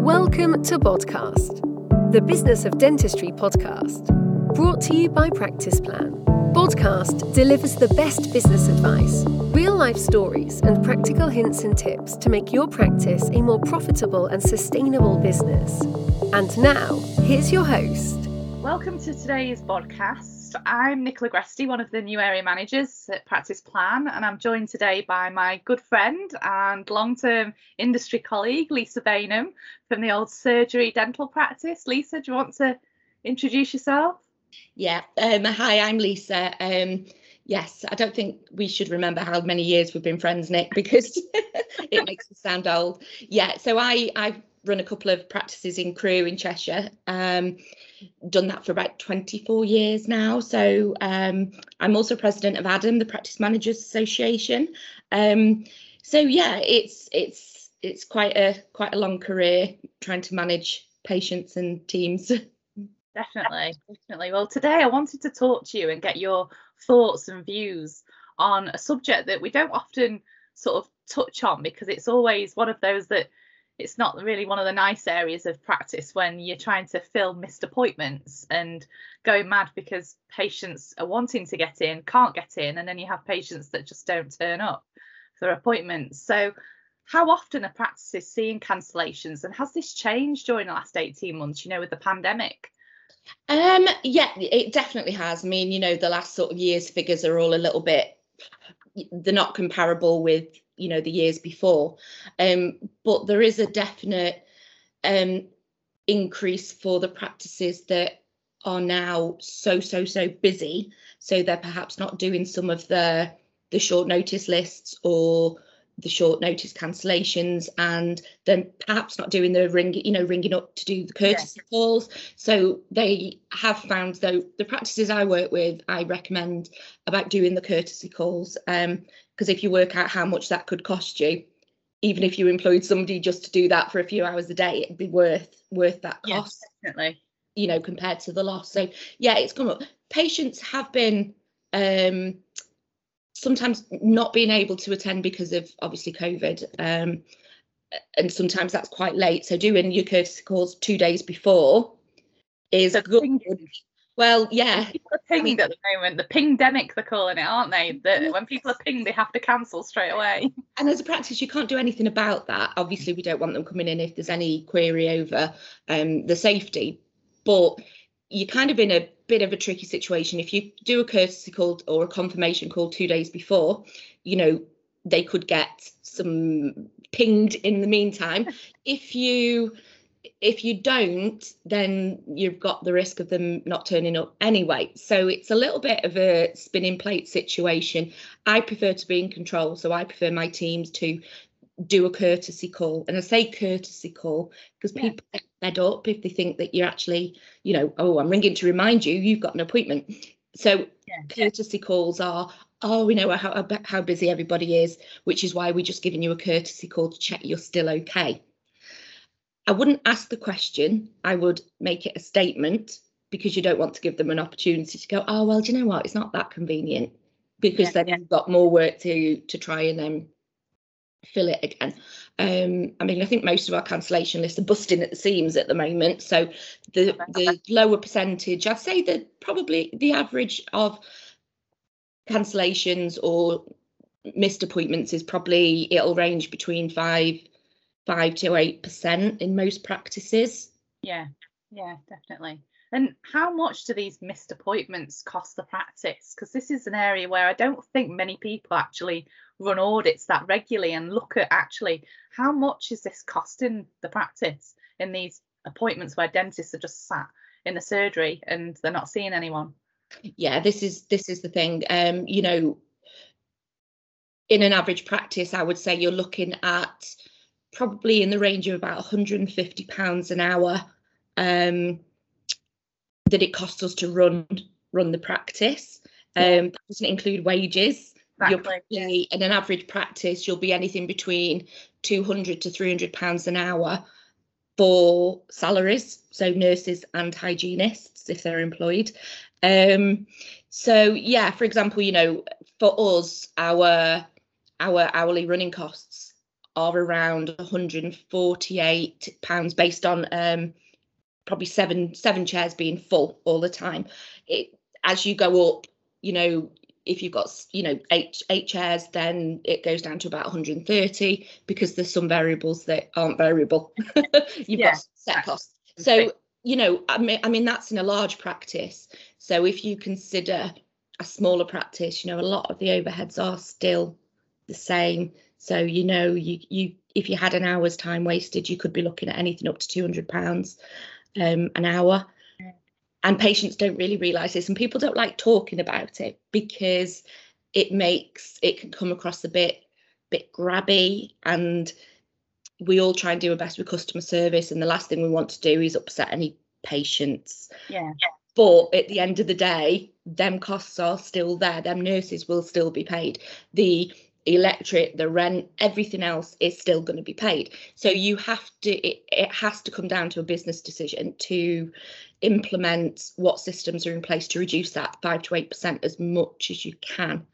Welcome to Podcast, the Business of Dentistry podcast, brought to you by Practice Plan. Podcast delivers the best business advice, real life stories, and practical hints and tips to make your practice a more profitable and sustainable business. And now, here's your host. Welcome to today's podcast. I'm Nicola Gresty, one of the new area managers at Practice Plan, and I'm joined today by my good friend and long term industry colleague, Lisa Bainham from the old surgery dental practice. Lisa, do you want to introduce yourself? Yeah, um, hi, I'm Lisa. Um, yes, I don't think we should remember how many years we've been friends, Nick, because it makes us sound old. Yeah, so I, I've run a couple of practices in Crewe in Cheshire. Um, done that for about 24 years now. So um, I'm also president of ADAM, the Practice Managers Association. Um, so yeah, it's it's it's quite a quite a long career trying to manage patients and teams. Definitely, definitely. Well, today I wanted to talk to you and get your thoughts and views on a subject that we don't often sort of touch on because it's always one of those that it's not really one of the nice areas of practice when you're trying to fill missed appointments and going mad because patients are wanting to get in, can't get in, and then you have patients that just don't turn up for appointments. So, how often are practices seeing cancellations, and has this changed during the last 18 months, you know, with the pandemic? Um, yeah, it definitely has. I mean, you know, the last sort of years figures are all a little bit they're not comparable with you know the years before. Um, but there is a definite um, increase for the practices that are now so so so busy. So they're perhaps not doing some of the the short notice lists or the short notice cancellations and then perhaps not doing the ring you know ringing up to do the courtesy yeah. calls. So they have found though the practices i work with i recommend about doing the courtesy calls um because if you work out how much that could cost you even if you employed somebody just to do that for a few hours a day it'd be worth worth that cost yes, definitely. you know compared to the loss. So yeah it's come up. Patients have been um sometimes not being able to attend because of obviously COVID. Um, and sometimes that's quite late. So doing your courtesy calls two days before is a good. Well, yeah. People are pinged at the moment. The pingdemic, they're calling it, aren't they? That when people are pinged, they have to cancel straight away. And as a practice, you can't do anything about that. Obviously, we don't want them coming in if there's any query over um, the safety. But you're kind of in a bit of a tricky situation. If you do a courtesy call or a confirmation call two days before, you know, they could get some pinged in the meantime. If you if you don't, then you've got the risk of them not turning up anyway. So it's a little bit of a spinning plate situation. I prefer to be in control, so I prefer my teams to do a courtesy call. And I say courtesy call because yeah. people get fed up if they think that you're actually, you know, oh, I'm ringing to remind you you've got an appointment. So yeah. courtesy calls are, oh, we know how how busy everybody is, which is why we're just giving you a courtesy call to check you're still okay. I wouldn't ask the question. I would make it a statement because you don't want to give them an opportunity to go, oh well, do you know what? It's not that convenient because yeah, then yeah. you've got more work to to try and um, fill it again. Um, I mean, I think most of our cancellation lists are busting at the seams at the moment. So the the lower percentage, I'd say that probably the average of cancellations or missed appointments is probably it'll range between five five to eight percent in most practices. Yeah, yeah, definitely. And how much do these missed appointments cost the practice? Because this is an area where I don't think many people actually run audits that regularly and look at actually how much is this costing the practice in these appointments where dentists are just sat in the surgery and they're not seeing anyone. Yeah, this is this is the thing. Um, you know, in an average practice, I would say you're looking at probably in the range of about 150 pounds an hour. Um, that it costs us to run run the practice. Um, that doesn't include wages. Exactly. You're probably in an average practice, you'll be anything between 200 to 300 pounds an hour for salaries, so nurses and hygienists if they're employed. Um, so yeah, for example, you know, for us, our our hourly running costs are around 148 pounds based on um, probably seven seven chairs being full all the time. It as you go up, you know, if you've got you know eight eight chairs, then it goes down to about 130 because there's some variables that aren't variable. you've Yeah, got set costs. So you know, I mean, I mean that's in a large practice. So if you consider a smaller practice, you know, a lot of the overheads are still the same. So you know, you you if you had an hour's time wasted, you could be looking at anything up to 200 pounds um, an hour. And patients don't really realise this, and people don't like talking about it because it makes it can come across a bit bit grabby and we all try and do our best with customer service and the last thing we want to do is upset any patients. Yeah, but at the end of the day them costs are still there them nurses will still be paid. The electric the rent everything else is still going to be paid. So you have to it, it has to come down to a business decision to implement what systems are in place to reduce that 5 to 8% as much as you can.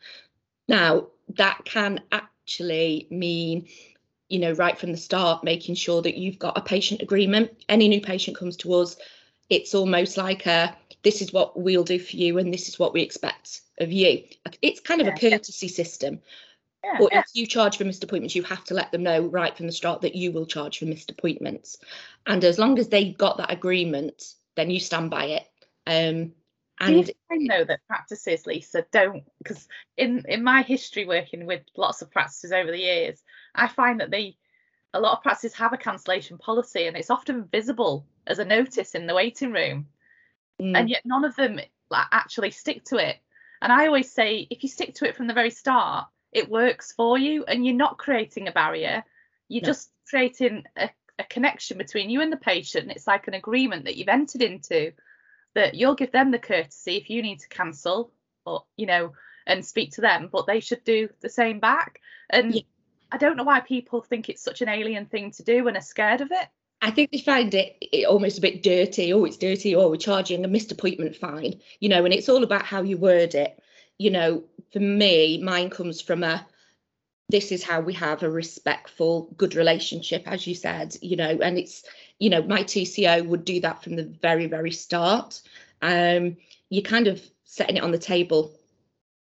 Now that can actually mean you know right from the start making sure that you've got a patient agreement. Any new patient comes to us it's almost like a this is what we'll do for you and this is what we expect of you. It's kind of a courtesy system yeah, but yeah. if you charge for missed appointments you have to let them know right from the start that you will charge for missed appointments and as long as they've got that agreement then you stand by it um and find though that practices, Lisa, don't because in in my history working with lots of practices over the years, I find that they a lot of practices have a cancellation policy and it's often visible as a notice in the waiting room, mm, and yet none of them like actually stick to it. And I always say if you stick to it from the very start, it works for you, and you're not creating a barrier. You're No. just creating a, a connection between you and the patient. It's like an agreement that you've entered into that you'll give them the courtesy if you need to cancel or you know and speak to them but they should do the same back and Yeah. i don't know why people think it's such an alien thing to do and are scared of it I think they find it, it almost a bit dirty. Oh, it's dirty. Oh, we're charging a missed appointment fine. You know, and it's all about how you word it. You know, for me, mine comes from a this is how we have a respectful, good relationship, as you said, you know, and it's, you know, my TCO would do that from the very, very start. Um, you're kind of setting it on the table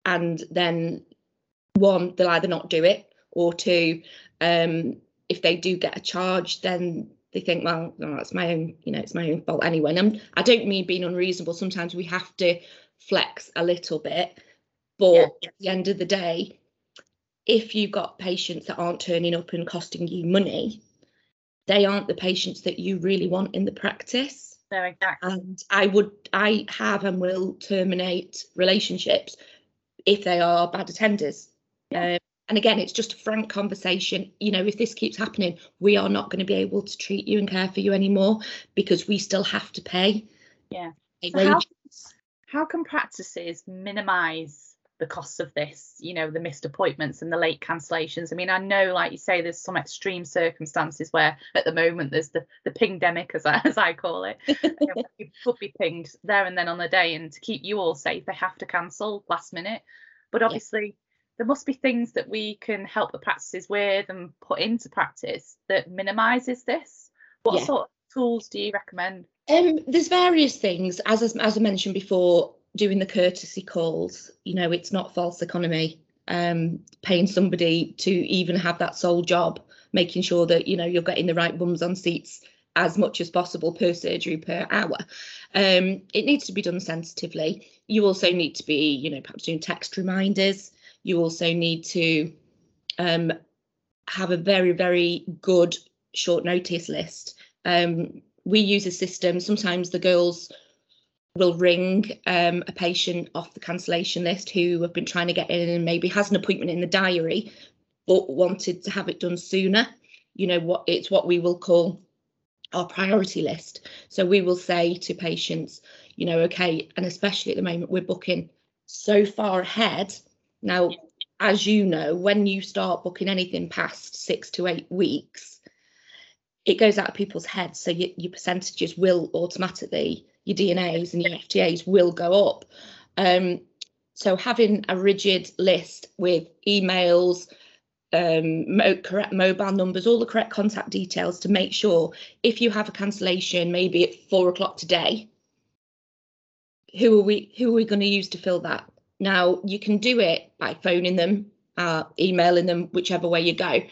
and then one, they'll either not do it or two, um, if they do get a charge, then they think, well, no, my own, you know, it's my own fault anyway. And I'm, I don't mean being unreasonable. Sometimes we have to flex a little bit, but Yeah. at the end of the day, if you've got patients that aren't turning up and costing you money, they aren't the patients that you really want in the practice. no exactly And I would, I have and will terminate relationships if they are bad attenders. Um, and again, it's just a frank conversation. You know, if this keeps happening, we are not going to be able to treat you and care for you anymore because we still have to pay. Yeah. So how, how can practices minimize the costs of this you know the missed appointments and the late cancellations. I mean i know like you say there's some extreme circumstances where at the moment there's the the pingdemic as i, as I call it. You know, you could be pinged there and then on the day and to keep you all safe they have to cancel last minute. But obviously there must be things that we can help the practices with and put into practice that minimizes this. What Yeah. sort of tools do you recommend? Um, there's various things, as as as I mentioned before, doing the courtesy calls. You know, it's not false economy. Um, paying somebody to even have that sole job, making sure that you know you're getting the right bums on seats as much as possible per surgery per hour. Um, it needs to be done sensitively. You also need to be, you know, perhaps doing text reminders. You also need to um, have a very, very good short notice list. Um, we use a system. Sometimes the girls will ring um, a patient off the cancellation list who have been trying to get in and maybe has an appointment in the diary, but wanted to have it done sooner. You know what? It's what we will call our priority list. So we will say to patients, you know, okay, and especially at the moment we're booking so far ahead. Now, as you know, when you start booking anything past six to eight weeks, it goes out of people's heads. So your percentages will automatically, your DNAs and your FTAs will go up. Um, so having a rigid list with emails, um, mo- correct mobile numbers, all the correct contact details to make sure if you have a cancellation, maybe at four o'clock today, who are we who are we going to use to fill that? Now you can do it by phoning them, uh, emailing them, whichever way you go.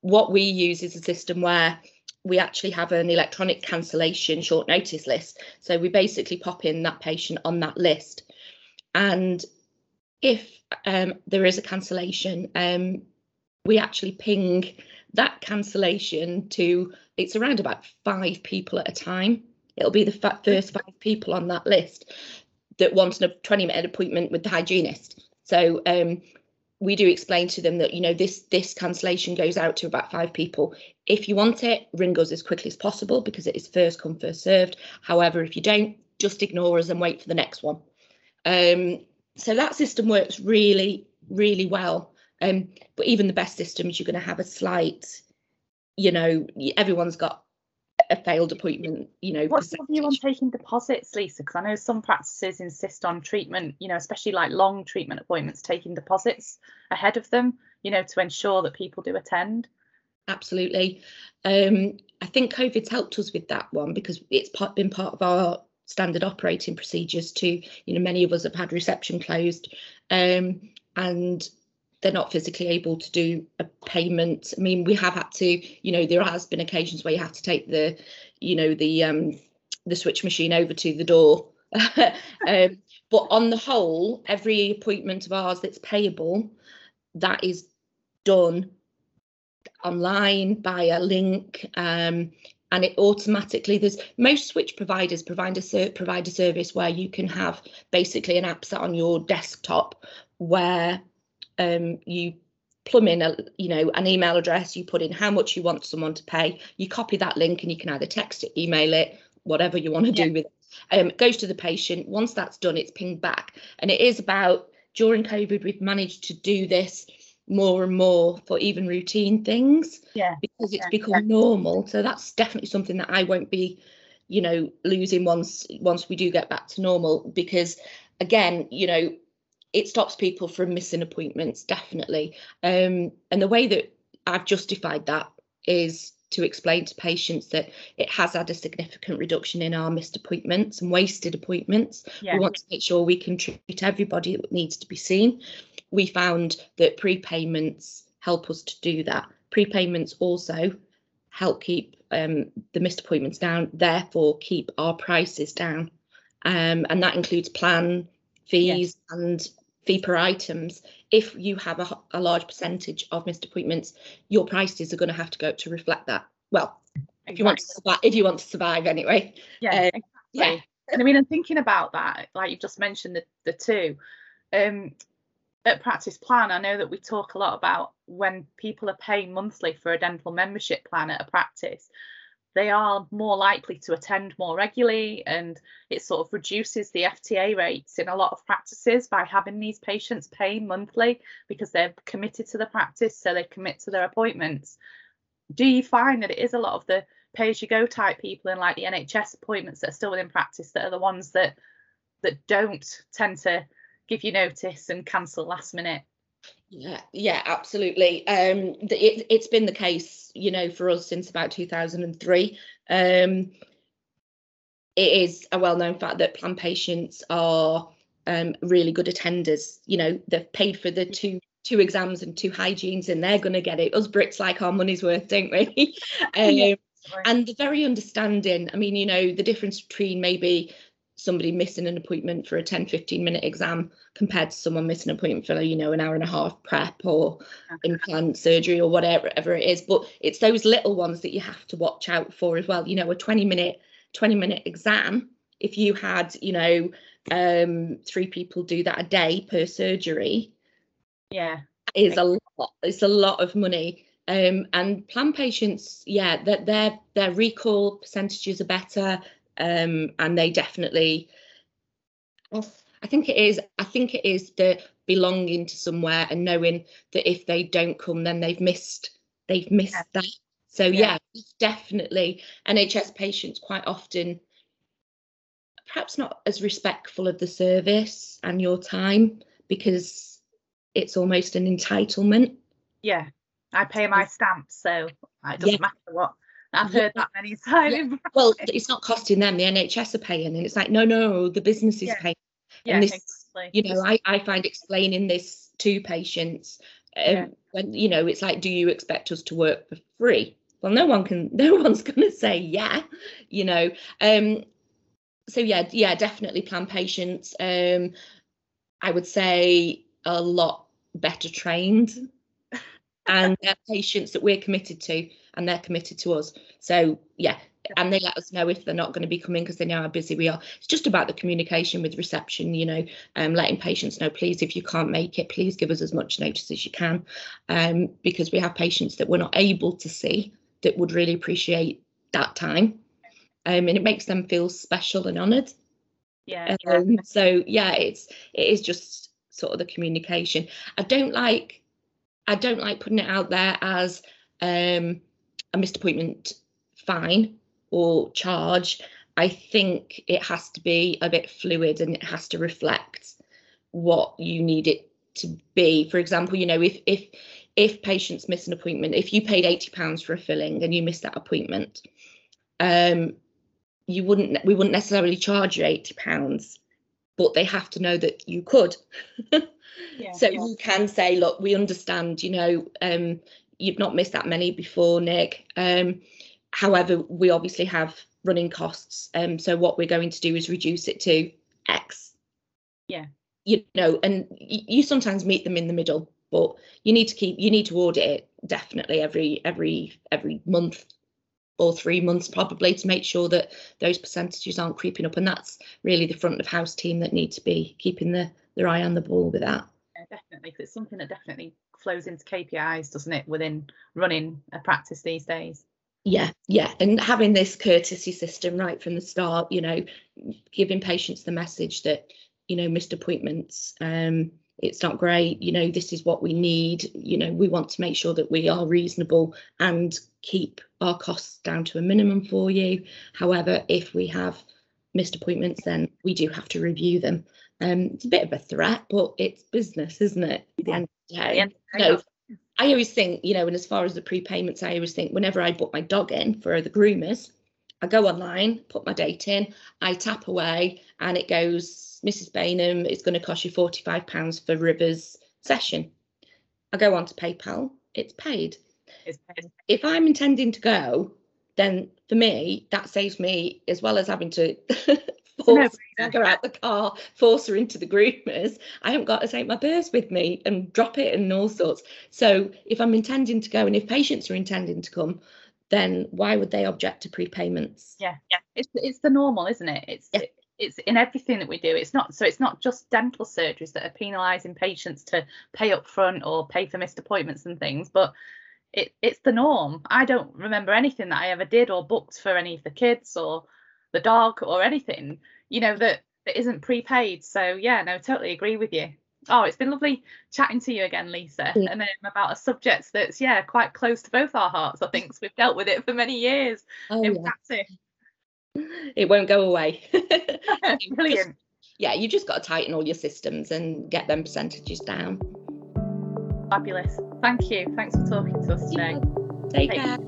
What we use is a system where we actually have an electronic cancellation short notice list. So we basically pop in that patient on that list. And if um, there is a cancellation, um, we actually ping that cancellation to, it's around about five people at a time. It'll be the first five people on that list that want a 20 minute appointment with the hygienist. So um, we do explain to them that you know this this cancellation goes out to about five people. If you want it ring us as quickly as possible because it is first come first served. However if you don't just ignore us and wait for the next one. Um, so that system works really really well. Um, but even the best systems you're going to have a slight you know everyone's got a failed appointment, you know. What's your view on taking deposits, Lisa? Because I know some practices insist on treatment, you know, especially like long treatment appointments, taking deposits ahead of them, you know, to ensure that people do attend. Absolutely. Um, I think COVID's helped us with that one because it's part, been part of our standard operating procedures too. You know, many of us have had reception closed, um, and they're not physically able to do a payment. I mean, we have had to, you know, there has been occasions where you have to take the, you know, the um, the switch machine over to the door. um, but on the whole, every appointment of ours that's payable, that is done online by a link. Um, and it automatically there's most switch providers provide a ser- provide a service where you can have basically an app set on your desktop where um, you plumb in a you know an email address you put in how much you want someone to pay you copy that link and you can either text it email it whatever you want to yeah. do with it um, it goes to the patient once that's done it's pinged back and it is about during covid we've managed to do this more and more for even routine things yeah because it's yeah. become yeah. normal so that's definitely something that i won't be you know losing once once we do get back to normal because again you know it stops people from missing appointments definitely. Um, and the way that i've justified that is to explain to patients that it has had a significant reduction in our missed appointments and wasted appointments. Yeah. we want to make sure we can treat everybody that needs to be seen. We found that prepayments help us to do that. Prepayments also help keep um, the missed appointments down therefore keep our prices down. Um, and that includes plan fees yes. and fee per items, if you have a, a large percentage of missed appointments, your prices are going to have to go up to reflect that. Well, if you want to survive, if you want to survive anyway. Yeah, uh, exactly. yeah. And I mean, I'm thinking about that, like you've just mentioned the the two. Um, at Practice Plan, I know that we talk a lot about when people are paying monthly for a dental membership plan at a practice, they are more likely to attend more regularly and it sort of reduces the FTA rates in a lot of practices by having these patients pay monthly because they're committed to the practice so they commit to their appointments. Do you find that it is a lot of the pay as you go type people and like the NHS appointments that are still within practice that are the ones that that don't tend to give you notice and cancel last minute? Yeah, yeah, absolutely. Um, it, it's been the case, you know, for us since about 2003. Um, it is a well-known fact that plan patients are um, really good attenders. You know, they've paid for the two two exams and two hygienes, and they're going to get it. Us Brits like our money's worth, don't we? um, yeah. And they're very understanding. I mean, you know, the difference between maybe somebody missing an appointment for a 10 15 minute exam compared to someone missing an appointment for you know an hour and a half prep or implant surgery or whatever, whatever it is. But it's those little ones that you have to watch out for as well. You know a 20 minute 20 minute exam if you had you know um three people do that a day per surgery yeah. is a lot it's a lot of money. Um, and plan patients, yeah, that their their recall percentages are better um, and they definitely I think it is I think it is the belonging to somewhere and knowing that if they don't come then they've missed they've missed yeah. that so yeah. yeah definitely NHS patients quite often perhaps not as respectful of the service and your time because it's almost an entitlement yeah I pay my stamp, so it doesn't Yeah. matter what. I've heard that many times. Well, it's not costing them. The NHS are paying, and it's like, no, no, the business is Yeah. paying. yeah, this- exactly. You know, I, I find explaining this to patients, um, Yeah. when you know, it's like, do you expect us to work for free? Well, no one can. No one's going to say yeah. You know, um, so yeah, yeah, definitely plan patients. Um, I would say a lot better trained, and they're patients that we're committed to, and they're committed to us. So yeah, and they let us know if they're not going to be coming because they know how busy we are. It's just about the communication with reception, you know, um, letting patients know, please, if you can't make it, please give us as much notice as you can, um, because we have patients that we're not able to see that would really appreciate that time, um, and it makes them feel special and honoured. Yeah, yeah. Um, so yeah, it's it is just sort of the communication. I don't like I don't like putting it out there as um, a missed appointment fine or charge. I think it has to be a bit fluid and it has to reflect what you need it to be. For example, you know, if if if patients miss an appointment, if you paid eighty pounds for a filling and you missed that appointment, um, you wouldn't we wouldn't necessarily charge you 80 pounds but they have to know that you could yeah, so yeah. you can say look we understand you know um you've not missed that many before nick um however we obviously have running costs um so what we're going to do is reduce it to x Yeah. you know and y- you sometimes meet them in the middle but you need to keep you need to audit it definitely every every every month or three months probably to make sure that those percentages aren't creeping up and that's really the front of house team that need to be keeping the, their eye on the ball with that Yeah, definitely. it's something that definitely flows into KPIs, doesn't it, within running a practice these days? yeah yeah and having this courtesy system right from the start you know giving patients the message that you know missed appointments um it's not great you know this is what we need you know we want to make sure that we are reasonable and keep our costs down to a minimum for you. However if we have missed appointments then we do have to review them. Um it's a bit of a threat but it's business isn't it? At the end of the day Yeah, no, I always think, you know, and as far as the prepayments, I always think whenever I book my dog in for the groomers, I go online, put my date in, I tap away, and it goes, Mrs. Bainham, it's going to cost you £45 for Rivers session. I go on to PayPal, it's paid. It's paid. If I'm intending to go, then for me, that saves me as well as having to force her out the car, force her into the groomers. I haven't got to take my purse with me and drop it and all sorts. So if I'm intending to go and if patients are intending to come, then why would they object to prepayments? Yeah, yeah. It's it's the normal, isn't it? It's Yeah. It's in everything that we do. It's not so it's not just dental surgeries that are penalising patients to pay up front or pay for missed appointments and things, but it it's the norm. I don't remember anything that I ever did or booked for any of the kids or the dog or anything, you know, that, that isn't prepaid. So yeah, no, totally agree with you. Oh, it's been lovely chatting to you again, Lisa, Yeah. and um, about a subject that's yeah quite close to both our hearts. I think we've dealt with it for many years Oh, in yeah. practice. It won't go away. Brilliant. yeah, you just got to tighten all your systems and get them percentages down. Fabulous. Thank you. Thanks for talking to us today. Take Take- care.